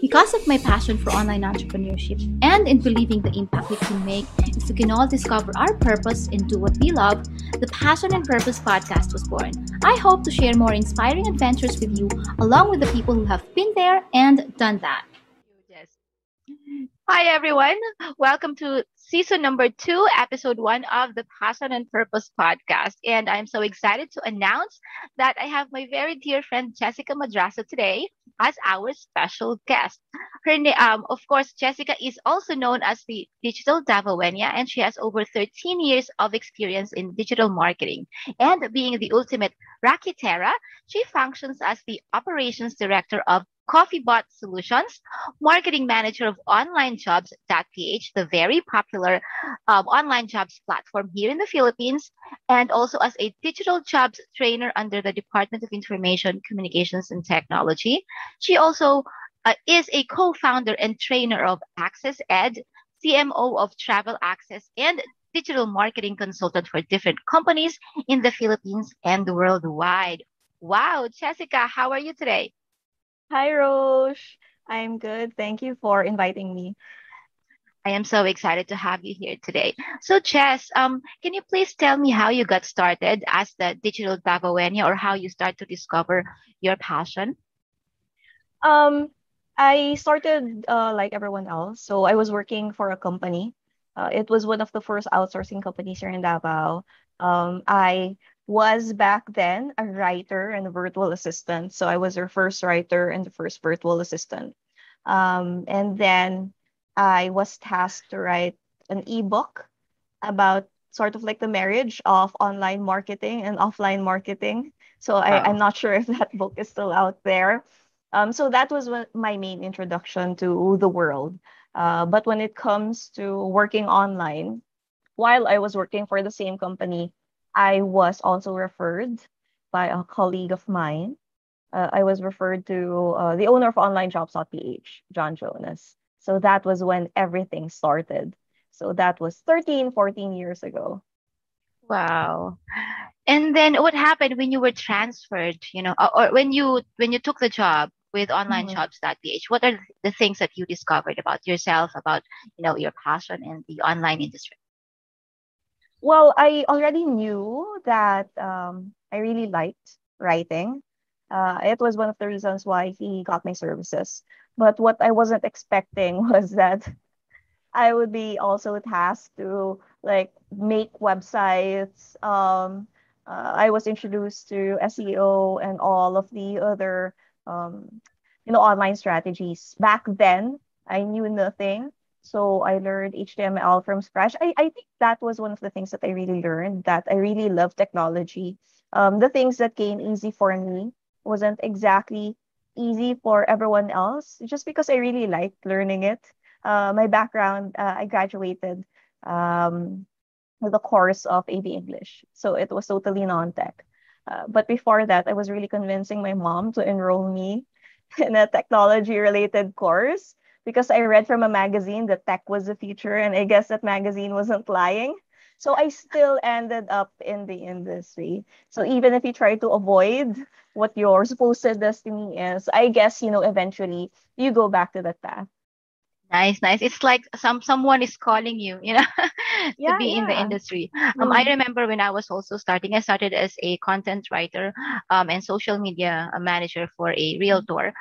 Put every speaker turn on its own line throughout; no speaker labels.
Because of my passion for online entrepreneurship and in believing the impact we can make if we can all discover our purpose and do what we love, the Passion and Purpose podcast was born. I hope to share more inspiring adventures with you along with the people who have been there and done that. Yes. Hi, everyone. Welcome to season number two, episode one of the Passion and Purpose podcast. And I'm so excited to announce that I have my very dear friend Jessica Madrazo today as our special guest. Her name, um, of course, Jessica is also known as the Digital Davawenia, and she has over 13 years of experience in digital marketing. And being the ultimate Raketera, she functions as the operations director of CoffeeBot Solutions, marketing manager of OnlineJobs.ph, the very popular um, online jobs platform here in the Philippines, and also as a digital jobs trainer under the Department of Information, Communications, and Technology. She also uh, is a co-founder and trainer of Access Ed, CMO of Travel Access, and digital marketing consultant for different companies in the Philippines and worldwide. Wow, Jessica, how are you today?
Hi, Roche. I'm good. Thank you for inviting me.
I am so excited to have you here today. So, Jess, um, can you please tell me how you got started as the digital Davawenia or how you start to discover your passion?
Um, I started uh, like everyone else. So I was working for a company. Uh, it was one of the first outsourcing companies here in Davao. Um, I was back then a writer and a virtual assistant. So I was her first writer and the first virtual assistant. Um, and then I was tasked to write an ebook about sort of like the marriage of online marketing and offline marketing. So I, I'm not sure if that book is still out there. Um, so that was my main introduction to the world. Uh, but when it comes to working online, while I was working for the same company, I was also referred by a colleague of mine. Uh, I was referred to uh, the owner of OnlineJobs.ph, John Jonas. So that was when everything started. So that was 13, 14 years ago.
Wow. And then what happened when you were transferred, you know, or, or when you when you took the job with onlinejobs.ph? Mm-hmm. What are the things that you discovered about yourself, about, you know, your passion in the online industry?
Well, I already knew that um, I really liked writing. Uh, it was one of the reasons why he got my services. But what I wasn't expecting was that I would be also tasked to like make websites. Um, uh, I was introduced to SEO and all of the other um, you know online strategies. Back then, I knew nothing. So I learned HTML from scratch. I, I think that was one of the things that I really learned, that I really love technology. Um, the things that came easy for me wasn't exactly easy for everyone else, just because I really liked learning it. Uh, my background, uh, I graduated um, with a course of AB English. So it was totally non-tech. Uh, but before that, I was really convincing my mom to enroll me in a technology related course because I read from a magazine that tech was the future, and I guess that magazine wasn't lying. So I still ended up in the industry. So even if you try to avoid what your supposed destiny is, I guess you know eventually you go back to that path.
Nice, nice. It's like some someone is calling you, you know, to yeah, be yeah. in the industry. Um, mm. I remember when I was also starting. I started as a content writer, um, and social media manager for a realtor,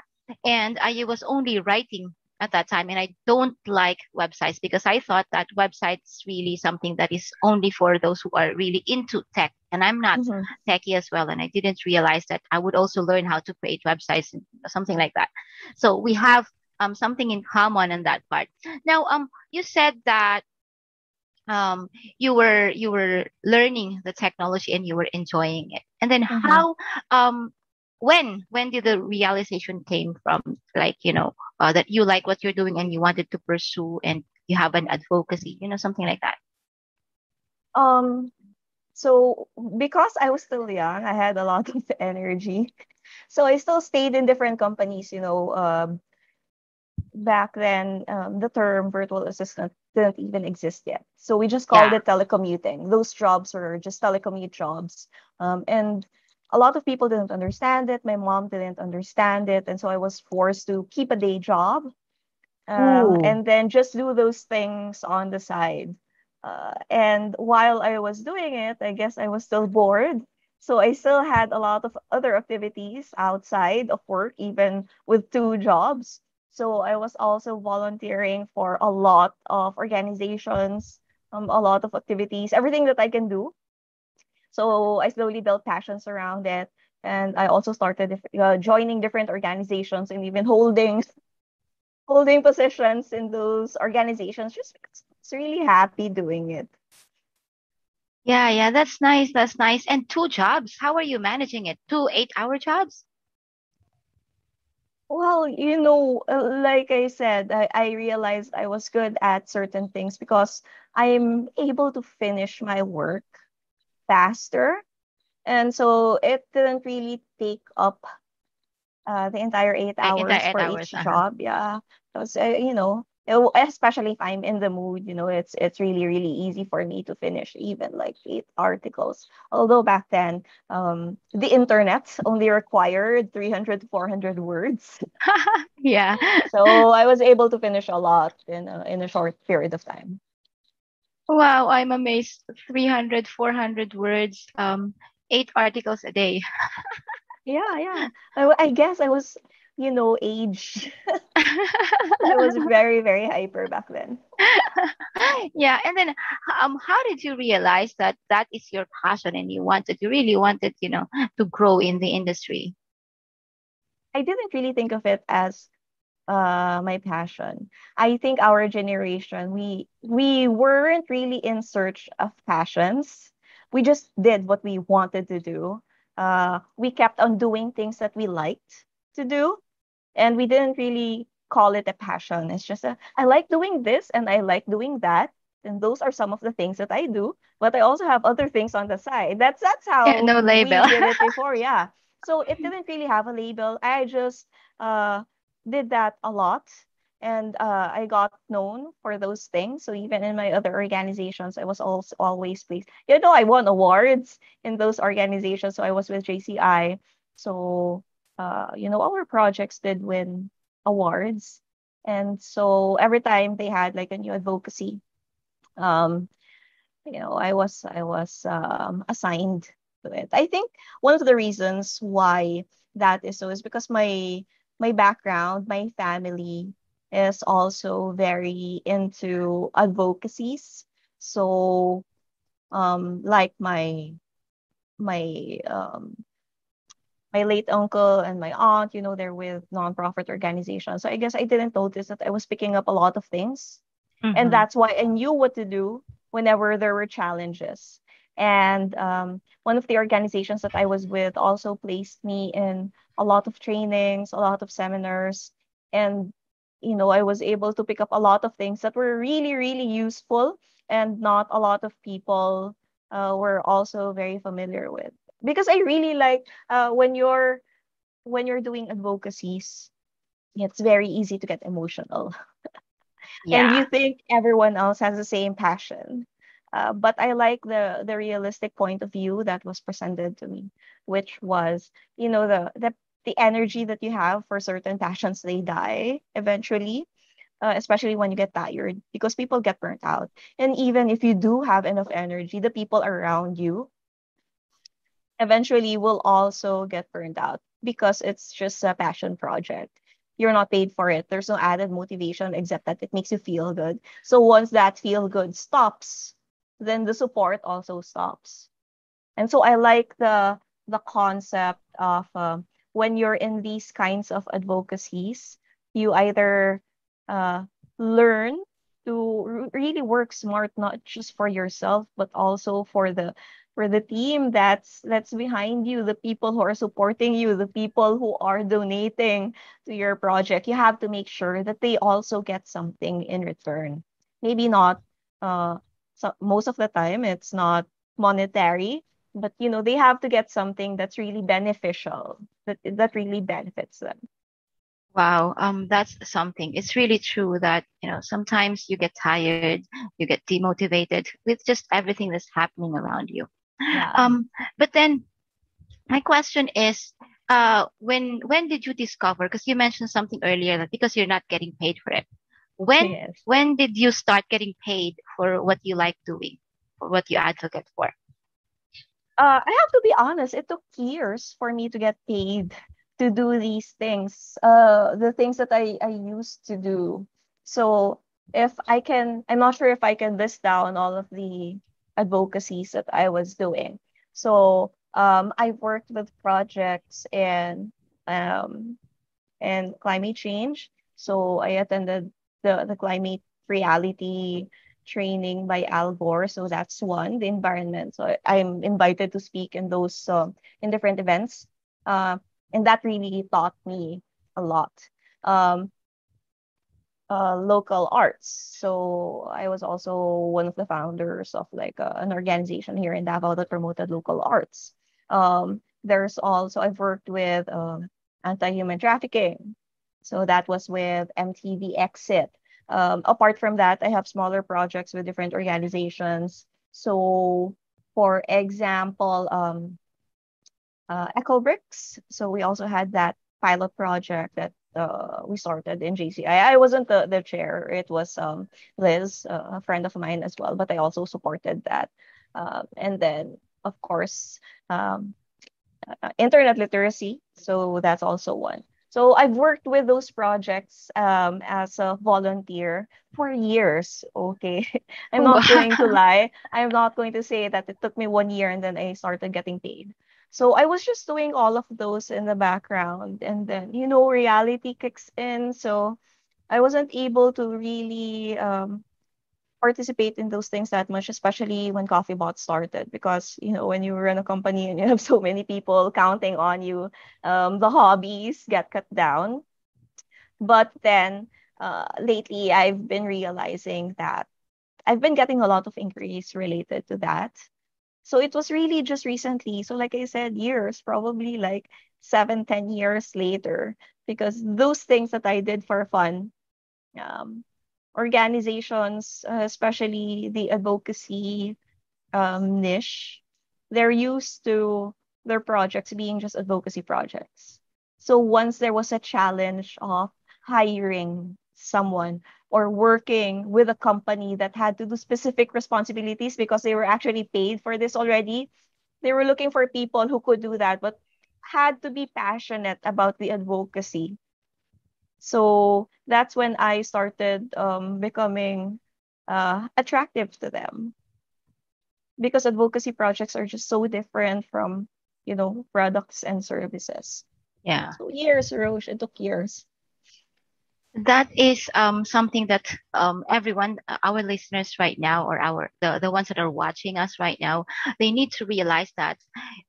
and I was only writing at that time and i don't like websites because i thought that websites really something that is only for those who are really into tech and i'm not mm-hmm. techie as well and i didn't realize that i would also learn how to create websites and something like that so we have um, something in common in that part now um you said that um, you were you were learning the technology and you were enjoying it and then mm-hmm. how um, when when did the realization came from like you know uh, that you like what you're doing and you wanted to pursue and you have an advocacy you know something like that?
Um so because i was still young i had a lot of energy. So i still stayed in different companies you know um, back then um, the term virtual assistant didn't even exist yet. So we just called yeah. it telecommuting. Those jobs were just telecommute jobs. Um, and a lot of people didn't understand it. My mom didn't understand it. And so I was forced to keep a day job um, and then just do those things on the side. Uh, and while I was doing it, I guess I was still bored. So I still had a lot of other activities outside of work, even with two jobs. So I was also volunteering for a lot of organizations, um, a lot of activities, everything that I can do. So I slowly built passions around it. And I also started uh, joining different organizations and even holding holding positions in those organizations just because I was really happy doing it.
Yeah, yeah, that's nice. That's nice. And two jobs. How are you managing it? Two eight-hour jobs?
Well, you know, uh, like I said, I, I realized I was good at certain things because I'm able to finish my work faster. And so it didn't really take up uh, the entire eight hours
entire eight
for
hours.
each
Uh-huh.
job. Yeah. Because, uh, you know, especially if I'm in the mood, you know, it's it's really, really easy for me to finish even like eight articles. Although back then, um, the internet only required 300 to 400 words.
Yeah.
So I was able to finish a lot in a, in a short period of time.
Wow, I'm amazed. 300, 400 words, um, eight articles a day.
Yeah, yeah. I, I guess I was, you know, age. I was very, very hyper back then.
Yeah, and then um, how did you realize that that is your passion and you wanted, you really wanted, you know, to grow in the industry?
I didn't really think of it as uh my passion. I think our generation, we we weren't really in search of passions. We just did what we wanted to do. Uh, we kept on doing things that we liked to do, and we didn't really call it a passion. It's just a, I like doing this and I like doing that. And those are some of the things that I do, but I also have other things on the side. That's that's
Yeah,
how
no
we
label.
did it before, yeah. So it didn't really have a label. I just uh did that a lot and uh I got known for those things. So even in my other organizations, I was also always pleased. You know, I won awards in those organizations. So I was with JCI. So uh, you know, our projects did win awards. And so every time they had like a new advocacy, um, you know, I was I was um, assigned to it. I think one of the reasons why that is so is because my my background, my family is also very into advocacies. So um like my my um my late uncle and my aunt, you know, they're with nonprofit organizations. So I guess I didn't notice that I was picking up a lot of things. And
Mm-hmm.
that's why I knew what to do whenever there were challenges. And um, one of the organizations that I was with also placed me in a lot of trainings, a lot of seminars. And, you know, I was able to pick up a lot of things that were really, really useful and not a lot of people uh, were also very familiar with. Because I really like uh, when you're when you're doing advocacies, it's very easy to get emotional
Yeah.
and you think everyone else has the same passion. Uh, but I like the the realistic point of view that was presented to me, which was, you know, the the the energy that you have for certain passions, they die eventually, uh, especially when you get tired, because people get burnt out. And even if you do have enough energy, the people around you eventually will also get burned out because it's just a passion project. You're not paid for it. There's no added motivation except that it makes you feel good. So once that feel good stops, then the support also stops. And so I like the the concept of um, when you're in these kinds of advocacies, you either uh, learn to really work smart, not just for yourself, but also for the for the team that's that's behind you, the people who are supporting you, the people who are donating to your project. You have to make sure that they also get something in return. Maybe not uh so most of the time it's not monetary but you know they have to get something that's really beneficial that that really benefits them
Wow, um, that's something. It's really true that, you know, sometimes you get tired, you get demotivated with just everything that's happening around you.
yeah
Um, but then my question is, uh, when when did you discover? Because you mentioned something earlier that because you're not getting paid for it. When
Yes.
when did you start getting paid for what you like doing, for what you advocate for?
Uh, I have to be honest, it took years for me to get paid to do these things, uh, the things that I, I used to do. So if I can, I'm not sure if I can list down all of the advocacies that I was doing. So um, I worked with projects in um, and climate change. So I attended the, the climate reality training by Al Gore. So that's one, the environment. So I'm invited to speak in those um, in different events. Uh, and that really taught me a lot. Um, uh, local arts. So I was also one of the founders of like uh, an organization here in Davao that promoted local arts. Um, there's also I've worked with um, anti-human trafficking. So that was with MTV Exit. Um, apart from that, I have smaller projects with different organizations. So for example, um, uh, EcoBricks. So we also had that pilot project that uh, we started in JCI. I, I wasn't the, the chair. It was um, Liz, uh, a friend of mine as well, but I also supported that. Um, and then, of course, um, uh, internet literacy. So that's also one. So I've worked with those projects um, as a volunteer for years. Okay, I'm not going to lie. I'm not going to say that it took me one year and then I started getting paid. So I was just doing all of those in the background, and then you know reality kicks in. So I wasn't able to really um, participate in those things that much, especially when coffee CoffeeBot started, because you know when you run a company and you have so many people counting on you, um, the hobbies get cut down. But then uh, lately, I've been realizing that I've been getting a lot of inquiries related to that. So it was really just recently. So like I said, years, probably like seven, ten years later, because those things that I did for fun um, organizations, uh, especially the advocacy um, niche, they're used to their projects being just advocacy projects. So once there was a challenge of hiring someone or working with a company that had to do specific responsibilities because they were actually paid for this already, they were looking for people who could do that, but had to be passionate about the advocacy so that's when I started um, becoming uh, attractive to them because advocacy projects are just so different from, you know, products and services.
Yeah.
So years, Roche, it took years.
That is um, something that um, everyone, uh, our listeners right now, or our the, the ones that are watching us right now, they need to realize that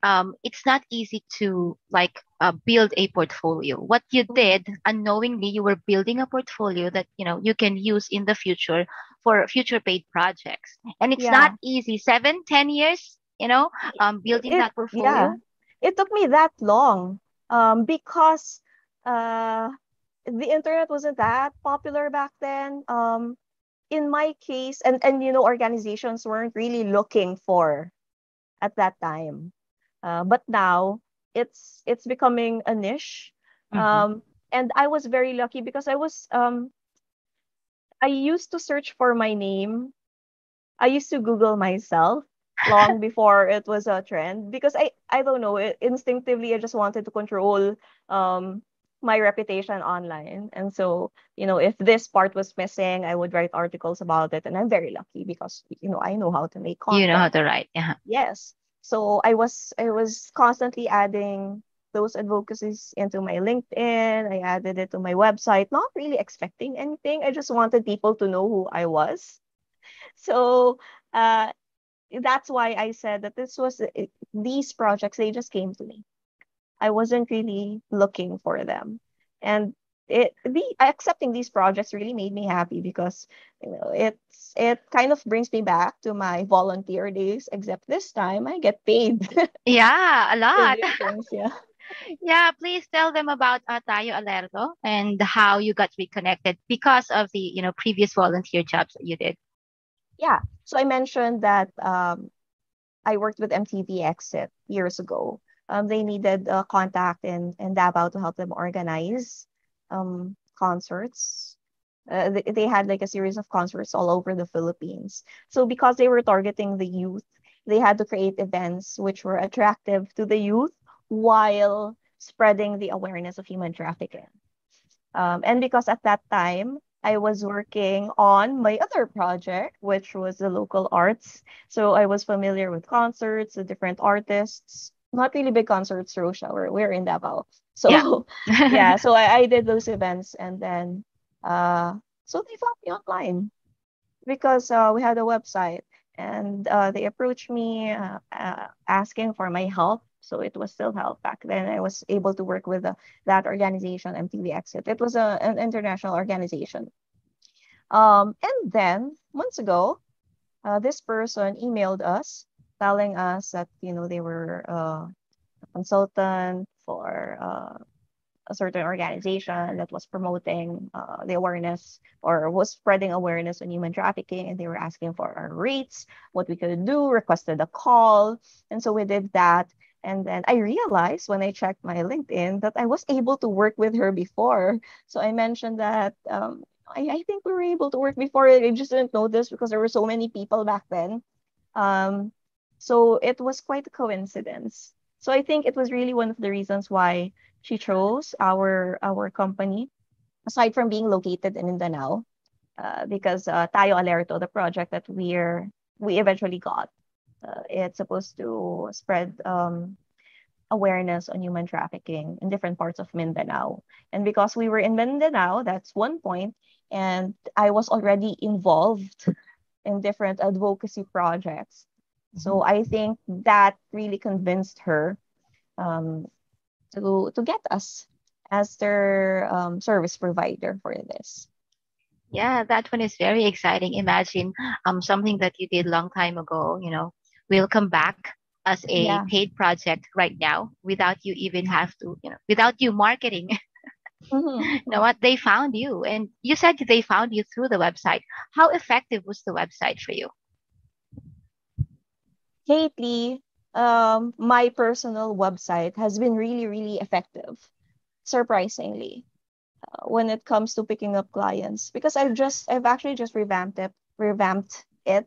um, it's not easy to like uh, build a portfolio. What you did unknowingly, you were building a portfolio that you know you can use in the future for future paid projects, and it's not easy. Seven, ten years, you know, um, building
It,
that
yeah,
portfolio.
it took me that long um, because uh, the internet wasn't that popular back then. Um, in my case, and, and you know, organizations weren't really looking for at that time. Uh, but now it's it's becoming a niche.
Mm-hmm.
Um, and I was very lucky because I was um I used to search for my name. I used to Google myself long before it was a trend because I I don't know it, instinctively I just wanted to control um my reputation online. And so, you know, if this part was missing, I would write articles about it. And I'm very lucky because, you know, I know how to make
You know how to write. Yeah.
Yes. So I was I was constantly adding those advocacies into my LinkedIn. I added it to my website, not really expecting anything. I just wanted people to know who I was. So uh, that's why I said that this was it, these projects, they just came to me. I wasn't really looking for them. And it the accepting these projects really made me happy because you know it's it kind of brings me back to my volunteer days, except this time I get paid
Yeah, a lot.
things. Yeah.
Yeah, please tell them about uh, Tayo Alerto and how you got reconnected because of the, you know, previous volunteer jobs that you did.
Yeah. So I mentioned that um I worked with MTV Exit years ago. Um, they needed a contact in, in Davao to help them organize um, concerts. Uh, they, they had like a series of concerts all over the Philippines. So because they were targeting the youth, they had to create events which were attractive to the youth while spreading the awareness of human trafficking. Um, and because at that time, I was working on my other project, which was the local arts. So I was familiar with concerts, the different artists, not really big concerts, Rosha. We're, we're in Davao. So yeah, yeah so I, I did those events and then uh so they found me online because uh, we had a website and uh, they approached me uh, uh, asking for my help. So it was still help back then. I was able to work with uh, that organization mtv exit. It was a, an international organization. Um, and then months ago uh, this person emailed us telling us that you know they were uh, a consultant for uh, a certain organization that was promoting uh, the awareness or was spreading awareness on human trafficking and they were asking for our rates what we could do requested a call. And so we did that. And then i realized when i checked my linkedin that i was able to work with her before. So i mentioned that um, I, I think we were able to work before. I just didn't know this because there were so many people back then. Um, so it was quite a coincidence so i think it was really one of the reasons why she chose our our company aside from being located in Mindanao uh, because uh, Tayo Alerto, the project that we're we eventually got, uh, it's supposed to spread um, awareness on human trafficking in different parts of Mindanao. And because we were in Mindanao, that's one point, and I was already involved in different advocacy projects. So mm-hmm. I think that really convinced her um, to to get us as their um, service provider for this.
Yeah, that one is very exciting. Imagine um something that you did long time ago, you know, will come back as a yeah. paid project right now without you even have to, you know, without you marketing. Mm-hmm. you know what? They found you and you said they found you through the website. How effective was the website for you?
Lately, um, my personal website has been really, really effective, surprisingly, uh, when it comes to picking up clients. Because I've just, I've actually just revamped it, revamped it,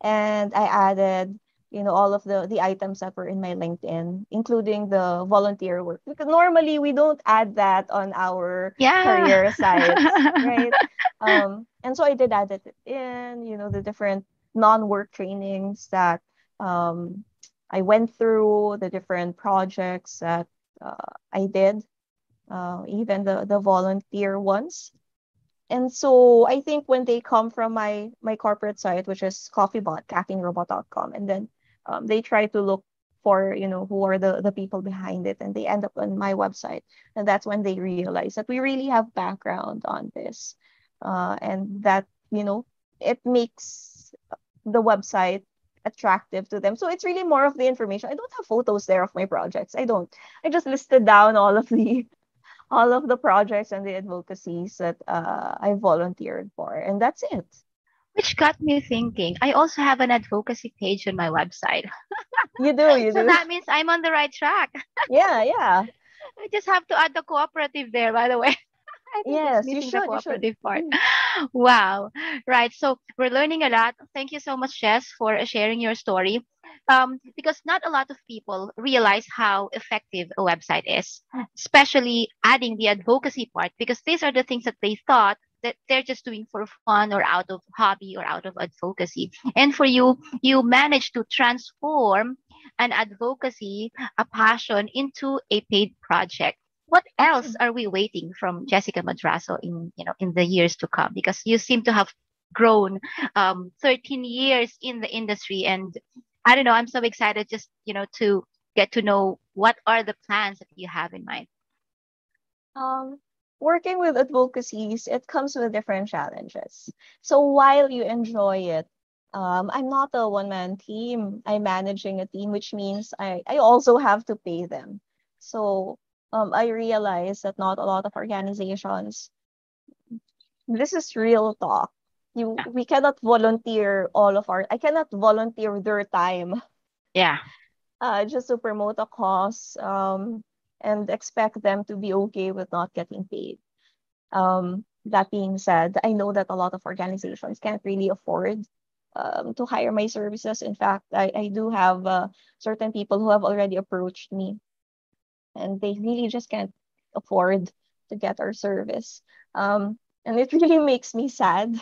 and I added, you know, all of the the items that were in my LinkedIn, including the volunteer work. Because normally we don't add that on our yeah. career sites, right? Um, and so I did add it in, you know, the different non-work trainings that um, I went through the different projects that uh, I did, uh, even the, the volunteer ones. And so I think when they come from my my corporate site, which is CoffeeBot, caffeinerobot.com, and then um, they try to look for you know who are the the people behind it, and they end up on my website, and that's when they realize that we really have background on this, uh, and that you know it makes the website attractive to them. So it's really more of the information. I don't have photos there of my projects. I don't. I just listed down all of the all of the projects and the advocacies that uh, I volunteered for, and that's it.
Which got me thinking. I also have an advocacy page on my website.
you do, you
so
do.
that means I'm on the right track.
yeah, yeah.
I just have to add the cooperative there, by the way.
yes, you should. You should.
Part. Wow. Right. So we're learning a lot. Thank you so much, Jess, for sharing your story. Um, because not a lot of people realize how effective a website is, especially adding the advocacy part, because these are the things that they thought that they're just doing for fun or out of hobby or out of advocacy. And for you, you managed to transform an advocacy, a passion into a paid project what else are we waiting from Jessica Madrazo in you know in the years to come? Because you seem to have grown um, 13 years in the industry, and I don't know. I'm so excited just you know to get to know what are the plans that you have in mind.
Um, working with advocacies, it comes with different challenges. So while you enjoy it, um, I'm not a one man team. I'm managing a team, which means I, I also have to pay them. So um, I realized that not a lot of organizations, this is real talk. You, we cannot volunteer all of our, I cannot volunteer their time.
Yeah.
uh, just to promote a cause um, and expect them to be okay with not getting paid. Um, that being said, I know that a lot of organizations can't really afford um, to hire my services. In fact, I, I do have uh, certain people who have already approached me and they really just can't afford to get our service. Um, and it really makes me sad.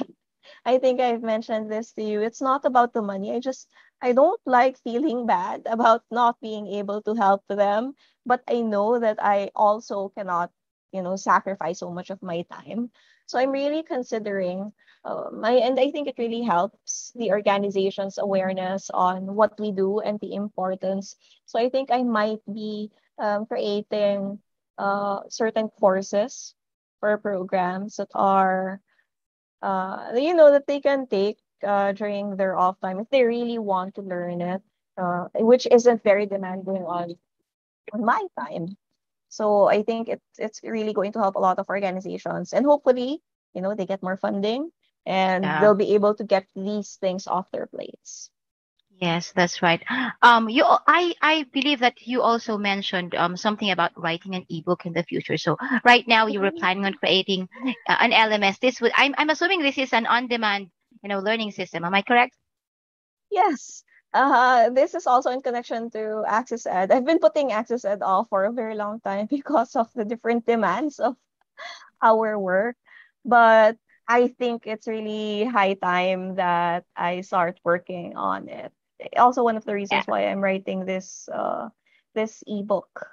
I think I've mentioned this to you. It's not about the money. I just I don't like feeling bad about not being able to help them, but I know that I also cannot, you know, sacrifice so much of my time. So I'm really considering my, and I think it really helps the organization's awareness on what we do and the importance. So I think I might be um, creating uh, certain courses or programs that are, uh, you know, that they can take uh, during their off time if they really want to learn it, uh, which isn't very demanding on on my time. So I think it's it's really going to help a lot of organizations, and hopefully, you know, they get more funding and
Yeah.
they'll be able to get these things off their plates.
Yes, that's right. Um, you, I, I believe that you also mentioned um something about writing an ebook in the future. So right now you were
Mhm.
planning on creating uh, an LMS. This would, I'm, I'm assuming this is an on-demand, you know, learning system. Am I correct?
Yes. Uh, this is also in connection to Access Ed. I've been putting Access Ed off for a very long time because of the different demands of our work. But I think it's really high time that I start working on it. Also, one of the
Yeah.
reasons why I'm writing this uh, this ebook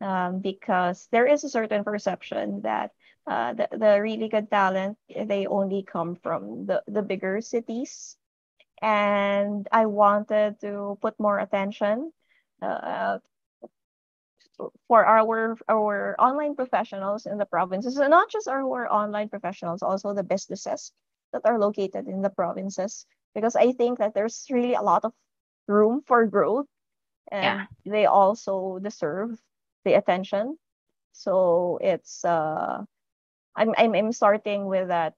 um, because there is a certain perception that uh, the, the really good talent they only come from the, the bigger cities and I wanted to put more attention uh, for our our online professionals in the provinces, and not just our online professionals, also the businesses that are located in the provinces, because I think that there's really a lot of room for growth,
Yeah.
and they also deserve the attention. So it's uh, I'm I'm I'm starting with that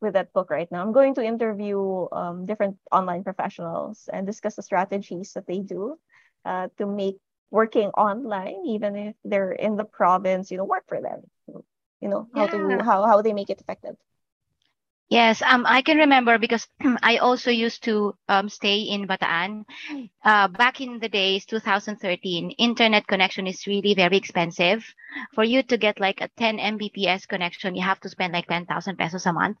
with that book right now. I'm going to interview um, different online professionals and discuss the strategies that they do uh, to make working online, even if they're in the province, you know, work for them. You know how to how how they make it effective.
Yes, um, I can remember because I also used to um, stay in Bataan. Uh, back in the days, 2013, internet connection is really very expensive. For you to get like a 10 Mbps connection, you have to spend like 10,000 pesos a month.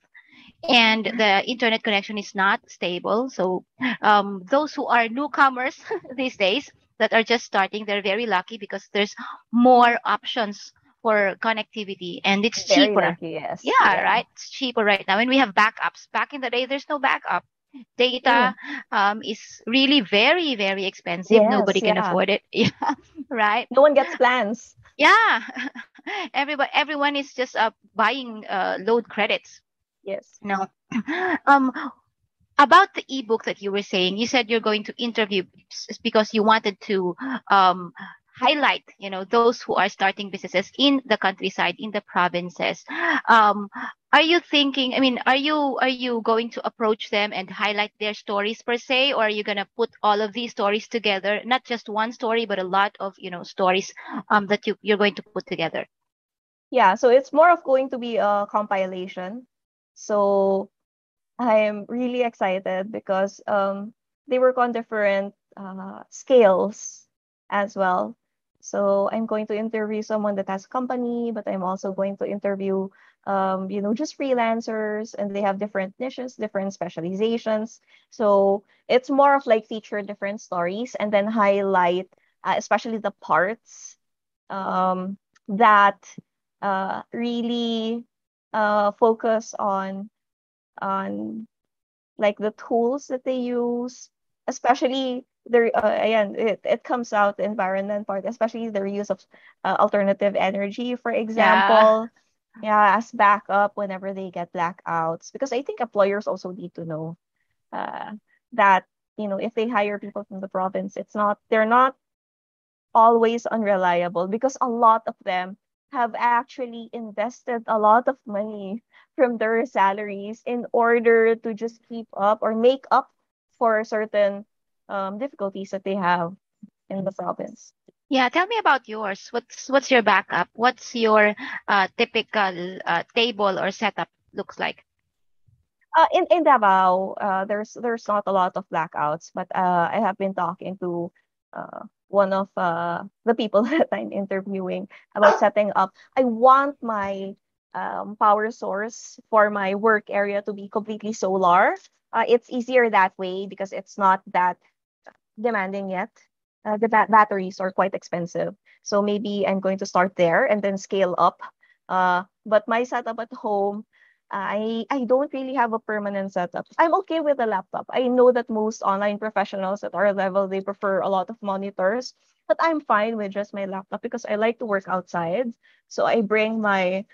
And the internet connection is not stable. So um, those who are newcomers these days that are just starting, they're very lucky because there's more options for connectivity and it's
Very
cheaper.
lucky, yes.
Yeah,
Yeah.
right. It's cheaper right now. And we have backups. Back in the day, there's no backup.
Mm.
Data um, is really very, very expensive. Nobody
Yes,
can
yeah.
afford it. Yeah, right.
No one gets plans.
Yeah. Everybody, everyone is just uh, buying uh, load credits.
Yes.
No. um, about the ebook that you were saying, you said you're going to interview because you wanted to um, highlight, you know, those who are starting businesses in the countryside, in the provinces. Um, are you thinking? I mean, are you are you going to approach them and highlight their stories per se, or are you gonna put all of these stories together, not just one story, but a lot of you know stories um, that you you're going to put together?
Yeah, so it's more of going to be a compilation. So I'm really excited because um, they work on different uh, scales as well. So I'm going to interview someone that has a company, but I'm also going to interview, um, you know, just freelancers, and they have different niches, different specializations. So it's more of like feature different stories and then highlight, uh, especially the parts um, that uh, really uh, focus on on like the tools that they use, especially their uh, again it, it comes out the environment part, especially the use of uh, alternative energy, for
Yeah.
example. Yeah, as backup whenever they get blackouts. Because I think employers also need to know uh, that, you know, if they hire people from the province, it's not they're not always unreliable because a lot of them have actually invested a lot of money from their salaries in order to just keep up or make up for certain um, difficulties that they have. in the province.
Yeah, tell me about yours. What's what's your backup? What's your uh, typical uh, table or setup looks like?
Uh, in in Davao, uh, there's there's not a lot of blackouts, but uh, I have been talking to uh, one of uh, the people that I'm interviewing about setting up. I want my um, power source for my work area to be completely solar. Uh, it's easier that way because it's not that demanding yet. Uh, the ba- batteries are quite expensive. So maybe I'm going to start there and then scale up. Uh, but my setup at home, I I don't really have a permanent setup. I'm okay with a laptop. I know that most online professionals at our level they prefer a lot of monitors, but I'm fine with just my laptop because I like to work outside. So I bring my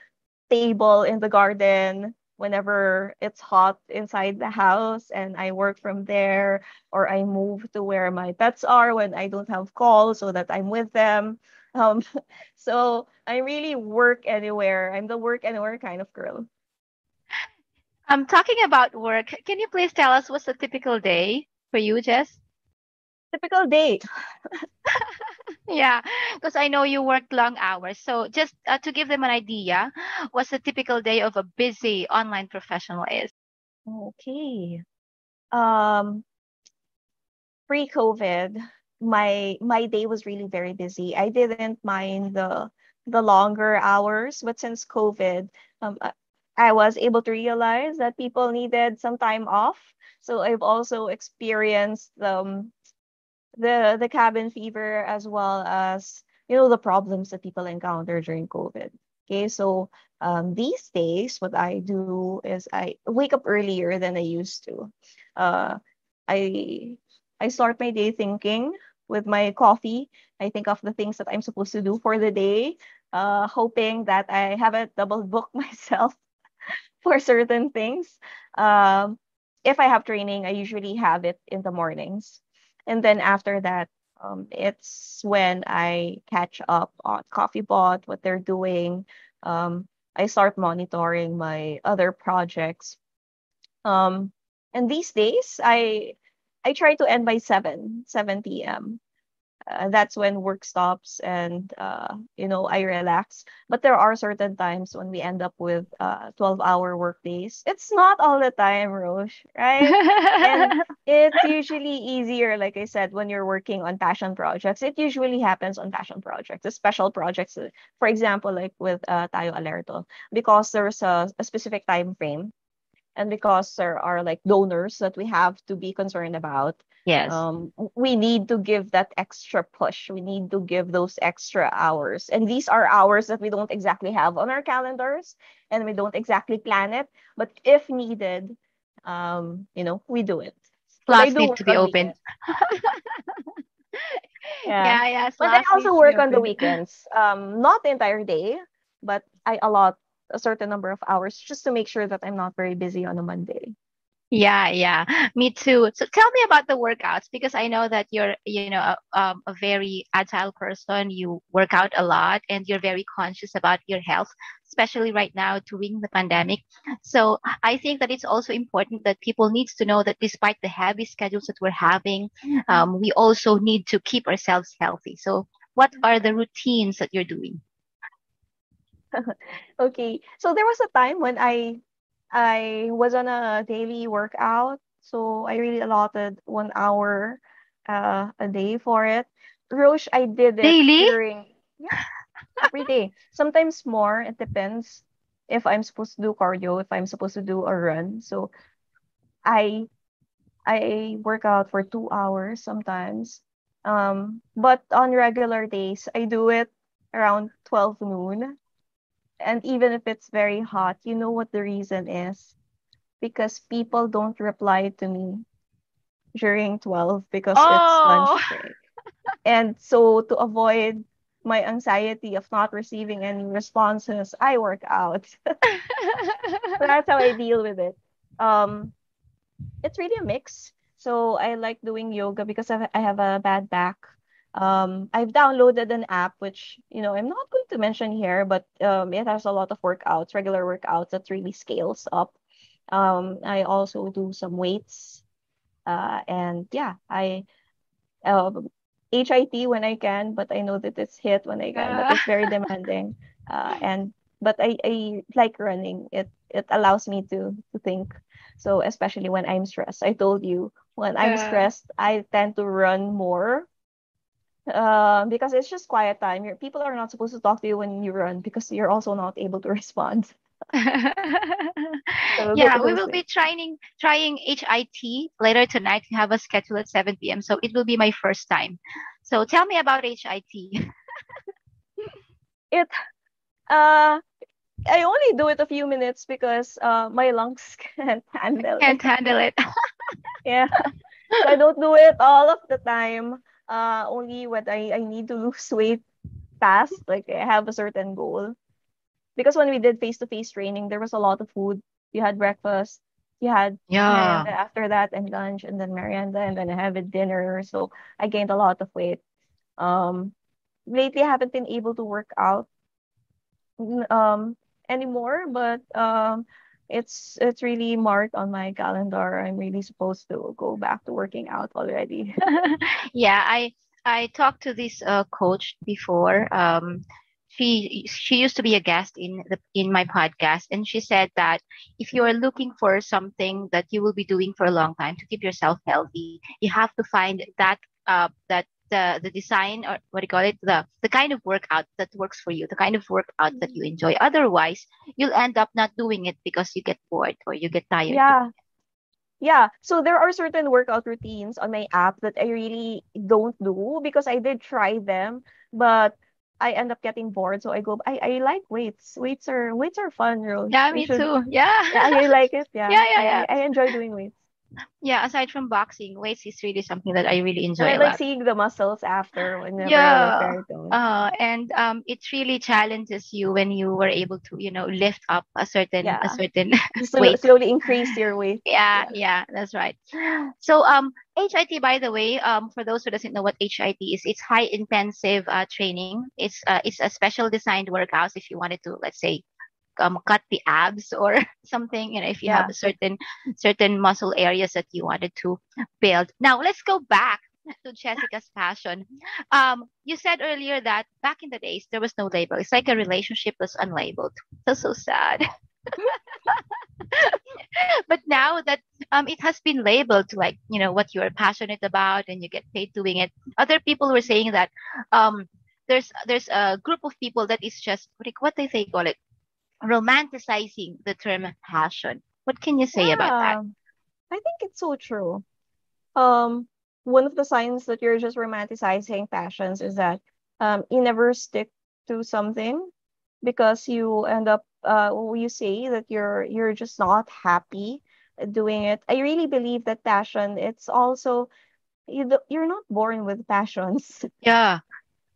table in the garden whenever it's hot inside the house and I work from there or I move to where my pets are when I don't have calls so that I'm with them. Um, so I really work anywhere. I'm the work anywhere kind of girl.
I'm um, talking about work. Can you please tell us what's a typical day for you, Jess?
Typical day.
yeah, because I know you worked long hours. So just uh, to give them an idea, what's a typical day of a busy online professional is?
Okay. Um, pre-COVID, my my day was really very busy. I didn't mind the the longer hours, but since COVID, um, I was able to realize that people needed some time off. So I've also experienced um, the the cabin fever as well as you know the problems that people encounter during COVID. Okay, so um, these days what I do is I wake up earlier than I used to. Uh, I I start my day thinking with my coffee. I think of the things that I'm supposed to do for the day, uh, hoping that I haven't double booked myself for certain things. Um, if I have training, I usually have it in the mornings. And then after that, um, it's when I catch up on CoffeeBot, what they're doing. Um, I start monitoring my other projects. Um, and these days, I I try to end by 7, 7 p.m uh, that's when work stops and uh, you know I relax. But there are certain times when we end up with uh, 12 hour work days. It's not all the time, Roche, right? and it's usually easier, like I said, when you're working on passion projects. It usually happens on passion projects, the special projects. Uh, for example, like with uh, Tayo Alerto, because there's a, a specific time frame and because there are like donors that we have to be concerned about
yes.
um, we need to give that extra push. We need to give those extra hours. And these are hours that we don't exactly have on our calendars and we don't exactly plan it. But if needed um, you know we do it.
Slots need to be open
yeah. Yeah, yeah but i also work on the weekends. Um not the entire day but i allot a certain number of hours just to make sure that I'm not very busy on a Monday.
Yeah, yeah, me too. So tell me about the workouts because I know that you're, you know, a, um, a very agile person. You work out a lot and you're very conscious about your health, especially right now during the pandemic. So I think that it's also important that people needs to know that despite the heavy schedules that we're having, um, we also need to keep ourselves healthy. So what are the routines that you're doing?
okay. So there was a time when I I was on a daily workout. So I really allotted one hour uh, a day for it. Roche, I did it
daily?
during yeah, every day. Sometimes more. It depends if I'm supposed to do cardio, if I'm supposed to do a run. So I I work out for two hours sometimes. Um, but on regular days, I do it around 12 noon and even if it's very hot, you know what the reason is? Because people don't reply to me during 12 because oh. it's lunch break. and so to avoid my anxiety of not receiving any responses, I work out. so that's how I deal with it. Um, it's really a mix. So I like doing yoga because I have a bad back. Um, I've downloaded an app which, you know, I'm not going to mention here, but um, it has a lot of workouts, regular workouts that really scales up. Um, I also do some weights. Uh, and yeah, I um, HIIT when I can, but I know that it's hit when I can, but it's very demanding. Uh, and but I, I like running. It it allows me to to think. So especially when I'm stressed. I told you when I'm
uh,
stressed, I tend to run more. Um, because it's just quiet time. Your people are not supposed to talk to you when you run because you're also not able to respond. So
yeah, we will be trying trying HIIT later tonight. We have a schedule at 7 p.m. So it will be my first time. So tell me about HIIT.
It uh I only do it a few minutes because uh my lungs can't handle
Can't
it.
handle it.
Yeah. So I don't do it all of the time. Uh, only what I, I need to lose weight fast, like I have a certain goal. Because when we did face-to-face training, there was a lot of food. You had breakfast, you had
Yeah.
merienda after that, and lunch, and then merienda, and then I have a dinner. So I gained a lot of weight. Um, lately I haven't been able to work out um anymore, but um it's it's really marked on my calendar. I'm really supposed to go back to working out already.
Yeah, I I talked to this uh, coach before. Um, she she used to be a guest in the in my podcast, and she said that if you are looking for something that you will be doing for a long time to keep yourself healthy, you have to find that uh that the the design or what do you call it the the kind of workout that works for you, the kind of workout that you enjoy. Otherwise, you'll end up not doing it because you get bored or you get tired
Yeah, yeah. So there are certain workout routines on my app that I really don't do because I did try them, but I end up getting bored. So I go, I, I like weights. Weights are weights are fun, Rose.
Yeah,
We
me
should,
too. Yeah.
yeah, you like it? Yeah,
Yeah, yeah,
I,
yeah.
I I enjoy doing weights.
Yeah, aside from boxing, weights is really something that I really
And I
enjoy a
like seeing the muscles after whenever
Yeah. Uh, and um, it really challenges you when you were able to, you know, lift up a certain a certain weight.
slowly increase your weight.
Yeah,
Yeah.
yeah, that's right. So um, HIIT, by the way, um, for those who doesn't know what HIIT is, it's high intensive uh, training. It's uh, it's a special designed workouts if you wanted to, let's say, um, cut the abs or something, you know, if you have
Yeah.
a certain certain muscle areas that you wanted to build. Now let's go back to Jessica's passion. Um, you said earlier that back in the days there was no label. It's like a relationship was unlabeled. That's so sad. but now that um it has been labeled to like you know what you are passionate about and you get paid doing it. Other people were saying that um there's there's a group of people that is just what, what do they call it romanticizing the term passion. What can you say about that?
I think it's so true. Um, one of the signs that you're just romanticizing passions is that um you never stick to something because you end up uh you say that you're you're just not happy doing it. I really believe that passion it's also you do, you're not born with passions.
Yeah.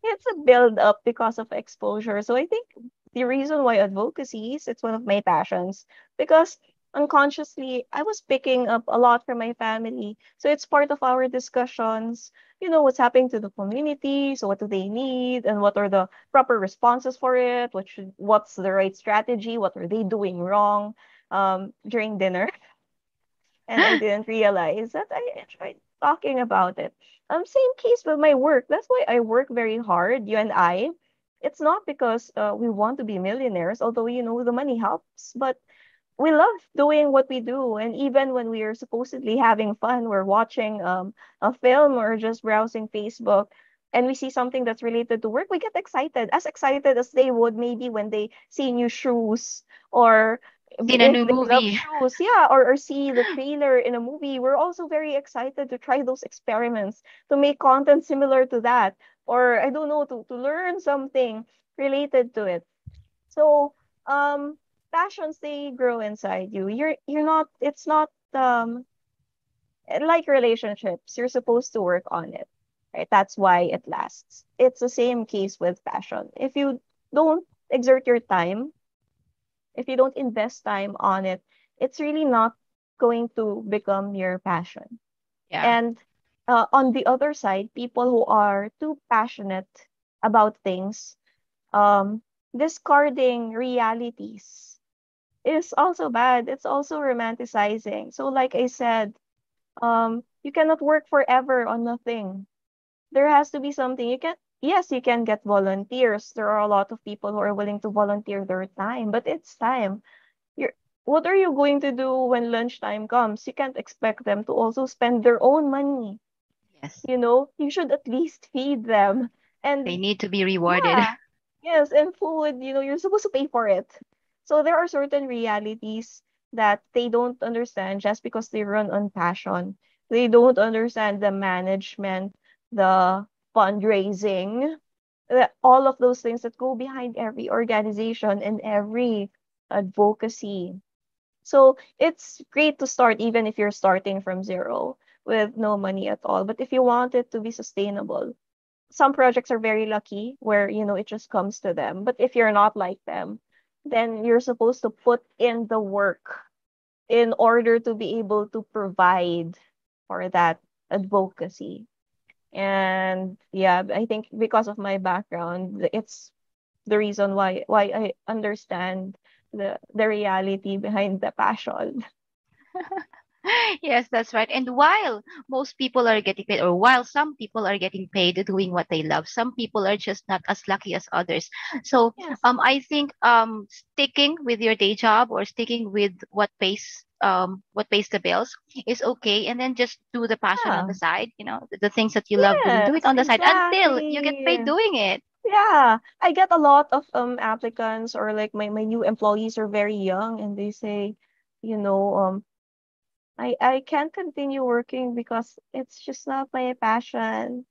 It's a build up because of exposure. So I think the reason why advocacy is it's one of my passions because unconsciously I was picking up a lot from my family. So it's part of our discussions. You know what's happening to the community. So what do they need and what are the proper responses for it? What should what's the right strategy? What are they doing wrong? Um, during dinner and I didn't realize that I enjoyed talking about it. Um, same case with my work. That's why I work very hard, you and I. It's not because uh, we want to be millionaires, although you know the money helps, but we love doing what we do. And even when we are supposedly having fun, we're watching um, a film or just browsing Facebook, and we see something that's related to work, we get excited, as excited as they would maybe when they see new shoes or
Seen a new movie.
shoes, yeah, or, or see the trailer in a movie. We're also very excited to try those experiments to make content similar to that, or I don't know, to, to learn something related to it. So, um, passions they grow inside you. You're you're not. It's not um like relationships. You're supposed to work on it, right? That's why it lasts. It's the same case with passion. If you don't exert your time, if you don't invest time on it, it's really not going to become your passion.
Yeah.
And uh, on the other side, people who are too passionate about things, um, discarding realities is also bad. It's also romanticizing. So, like I said, um, you cannot work forever on nothing. there has to be something you can yes you can get volunteers there are a lot of people who are willing to volunteer their time but it's time you're what are you going to do when lunchtime comes you can't expect them to also spend their own money
Yes.
you know you should at least feed them. And They
need to be rewarded.
yeah yes and food you know you're supposed to pay for it. So there are certain realities that they don't understand just because they run on passion. They don't understand the management the fundraising all of those things that go behind every organization and every advocacy. So it's great to start even if you're starting from zero with no money at all. But if you want it to be sustainable, some projects are very lucky where, you know, it just comes to them. But if you're not like them, then you're supposed to put in the work in order to be able to provide for that advocacy. And yeah, I think because of my background, it's the reason why why I understand the the reality behind the passion.
Yes, that's right. And while most people are getting paid, or while some people are getting paid doing what they love, some people are just not as lucky as others. So,
Yes.
um, I think um, sticking with your day job or sticking with what pays um what pays the bills is okay, and then just do the passion on the side. You know, the, the things that you love doing, do it on the side until you get paid doing it.
Yeah, I get a lot of um applicants or like my, my new employees are very young and they say, you know, um I I can't continue working because it's just not my passion.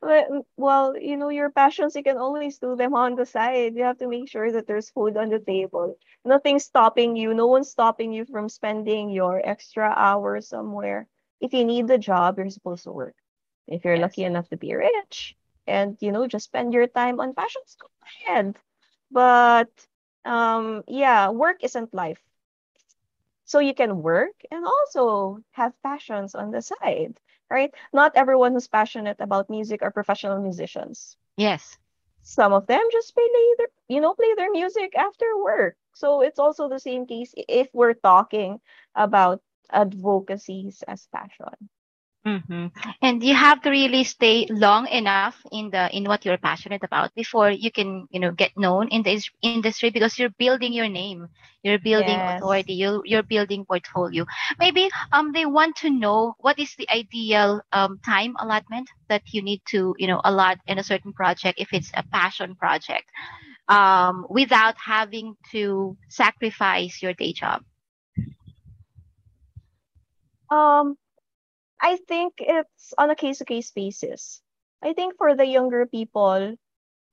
But, mm, well, you know, your passions, you can always do them on the side. You have to make sure that there's food on the table. Nothing's stopping you. No one's stopping you from spending your extra hours somewhere. If you need the job, you're supposed to work. If you're
Yes.
lucky enough to be rich and, you know, just spend your time on passions, go ahead. But um, yeah, work isn't life. So you can work and also have passions on the side, right? Not everyone who's passionate about music are professional musicians.
Yes.
Some of them just play their, you know, play their music after work. So it's also the same case if we're talking about advocacies as passion.
Hmm And you have to really stay long enough in the in what you're passionate about before you can, you know, get known in this industry because you're building your name, you're building
Yes.
authority, you're you're building portfolio. Maybe um they want to know what is the ideal um time allotment that you need to, you know, allot in a certain project if it's a passion project, um, without having to sacrifice your day job.
Um, I think it's on a case-to-case basis. I think for the younger people,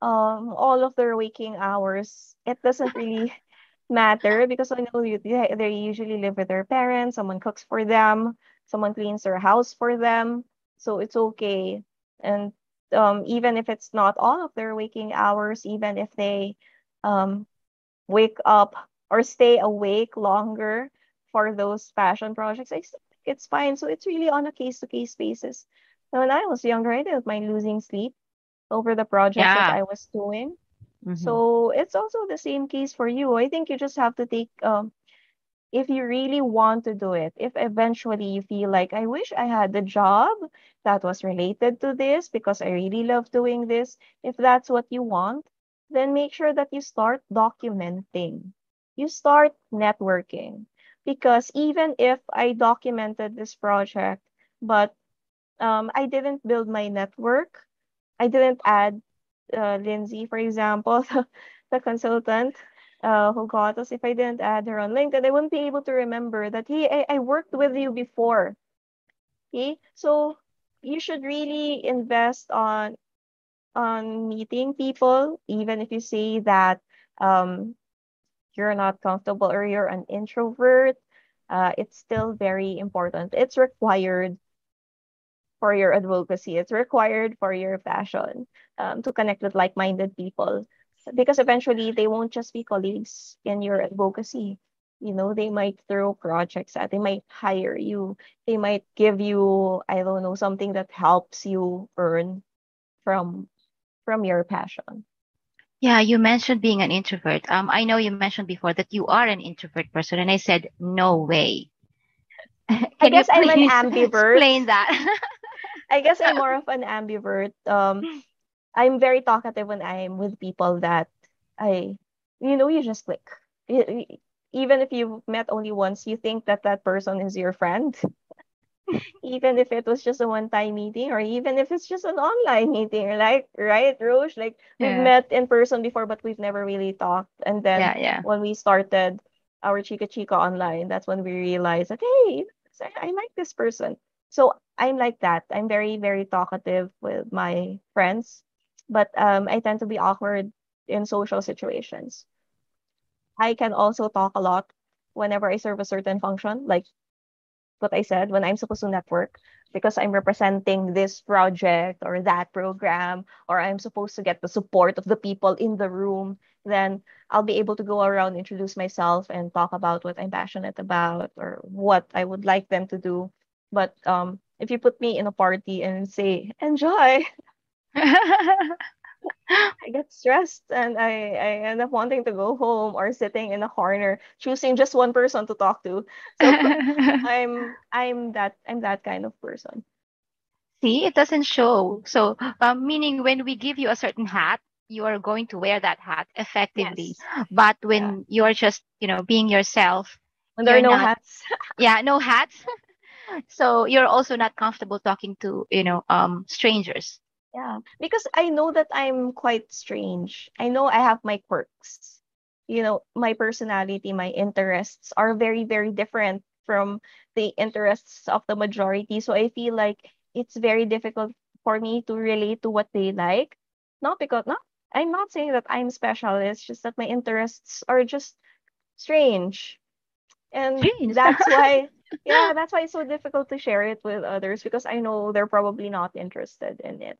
um, all of their waking hours, it doesn't really matter because I know you, they, they usually live with their parents, someone cooks for them, someone cleans their house for them, so it's okay. And um, even if it's not all of their waking hours, even if they um, wake up or stay awake longer for those passion projects, I still think it's fine. So it's really on a case-to-case basis. And when I was younger, I didn't mind losing sleep over the projects that I was doing.
hmm
So it's also the same case for you. I think you just have to take um if you really want to do it, if eventually you feel like I wish I had the job that was related to this because I really love doing this, if that's what you want, then make sure that you start documenting. You start networking. Because even if I documented this project, but um, I didn't build my network, I didn't add uh, Lindsay, for example, the, consultant uh, who got us, if I didn't add her on LinkedIn, I wouldn't be able to remember that, hey, I, I worked with you before. Okay, so you should really invest on on meeting people, even if you say that um, you're not comfortable or you're an introvert. Uh, it's still very important. It's required for your advocacy. It's required for your passion um, to connect with like-minded people because eventually they won't just be colleagues in your advocacy. You know, they might throw projects at, they might hire you, they might give you, I don't know, something that helps you earn from from your passion.
Yeah, you mentioned being an introvert. Um, I know you mentioned before that you are an introvert person, and I said, no way.
I
Can you
guess I'm an ambivert.
explain that?
I guess I'm more of an ambivert. Um, I'm very talkative when I'm with people that I, you know, you just click. Even if you've met only once, you think that that person is your friend. Even if it was just a one-time meeting, or even if it's just an online meeting, like right, Roche? Like we've met in person before, but we've never really talked. And then
Yeah, yeah.
when we started our Chica Chica online, that's when we realized that hey, I, I like this person. So I'm like that. I'm very, very talkative with my friends, but um, I tend to be awkward in social situations. I can also talk a lot whenever I serve a certain function, like what I said, when I'm supposed to network, because I'm representing this project or that program, or I'm supposed to get the support of the people in the room, then I'll be able to go around, introduce myself, and talk about what I'm passionate about or what I would like them to do. But um, if you put me in a party and say, enjoy, I get stressed and I, I end up wanting to go home or sitting in a corner, choosing just one person to talk to. So I'm I'm that I'm that kind of person.
See, it doesn't show. So, um, meaning when we give you a certain hat, you are going to wear that hat effectively.
Yes.
But
Yeah.
when you're just, you know, being yourself,
When there are no
not,
hats.
yeah, no hats. So you're also not comfortable talking to, you know, um, strangers.
Yeah. Because I know that I'm quite strange. I know I have my quirks. You know, my personality, my interests are very, very different from the interests of the majority. So I feel like it's very difficult for me to relate to what they like. Not because not I'm not saying that I'm special. It's just that my interests are just strange. And
Strange.
that's why yeah, that's why it's so difficult to share it with others because I know they're probably not interested in it.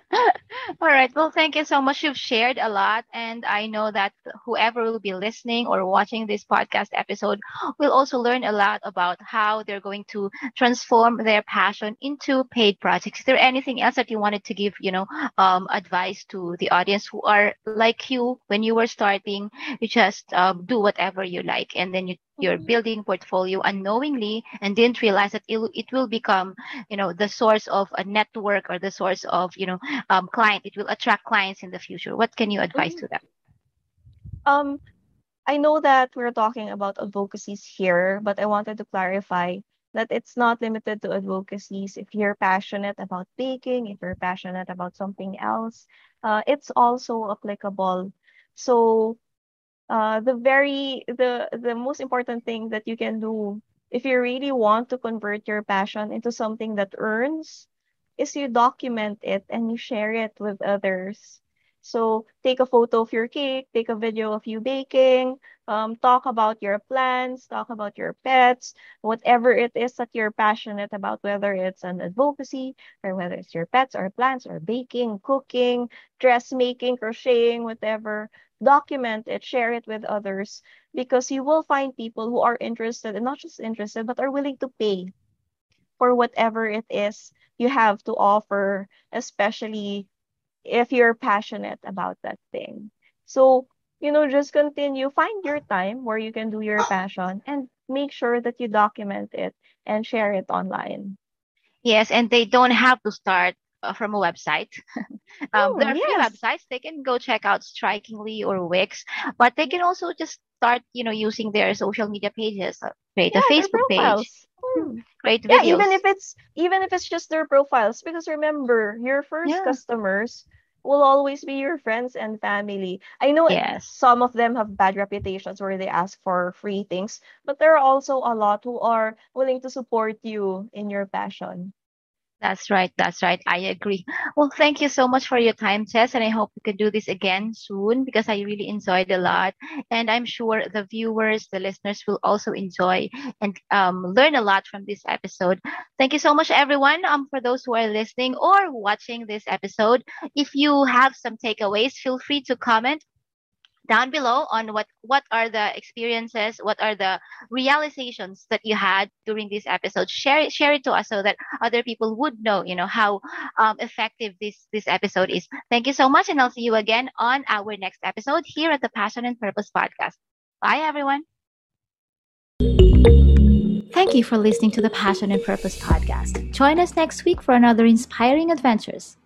All right. Well, thank you so much. You've shared a lot, and I know that whoever will be listening or watching this podcast episode will also learn a lot about how they're going to transform their passion into paid projects. Is there anything else that you wanted to give, you know, um, advice to the audience who are like you when you were starting? You just um, do whatever you like, and then you, you're
Mhm.
building portfolio unknowingly, and didn't realize that it, it will become, you know, the source of a network or the source of, you know um, client. It will attract clients in the future. What can you advise
Mhm.
to them?
Um, I know that we're talking about advocacies here, but I wanted to clarify that it's not limited to advocacies. If you're passionate about baking, if you're passionate about something else, uh, it's also applicable. So, uh, the very the the most important thing that you can do if you really want to convert your passion into something that earns is you document it and you share it with others. So take a photo of your cake, take a video of you baking, um, talk about your plans, talk about your pets, whatever it is that you're passionate about, whether it's an advocacy or whether it's your pets or plants or baking, cooking, dressmaking, crocheting, whatever. Document it, share it with others because you will find people who are interested and not just interested, but are willing to pay for whatever it is you have to offer, especially if you're passionate about that thing. So, you know, just continue, find your time where you can do your passion and make sure that you document it and share it online.
Yes, and they don't have to start uh, from a website. Um, there
Hmm,
are free
yes.
websites. They can go check out Strikingly or Wix, but they can also just start, you know, using their social media pages, uh, create
Yeah, their
Facebook page, hmm,
Hmm.
create
Yeah, even if it's even if it's just their profiles, because remember, your first
Yeah.
customers will always be your friends and family. I know
Yes.
some of them have bad reputations where they ask for free things, but there are also a lot who are willing to support you in your passion.
That's right. That's right. I agree. Well, thank you so much for your time, Tess, and I hope we can do this again soon because I really enjoyed a lot, and I'm sure the viewers, the listeners will also enjoy and um, learn a lot from this episode. Thank you so much, everyone. Um, for those who are listening or watching this episode, if you have some takeaways, feel free to comment down below on what what are the experiences what are the realizations that you had during this episode share it share it to us so that other people would know you know how um, effective this this episode is thank you so much and i'll see you again on our next episode here at the passion and purpose podcast bye everyone Thank you for listening to the Passion and Purpose podcast. Join us next week for another inspiring adventures.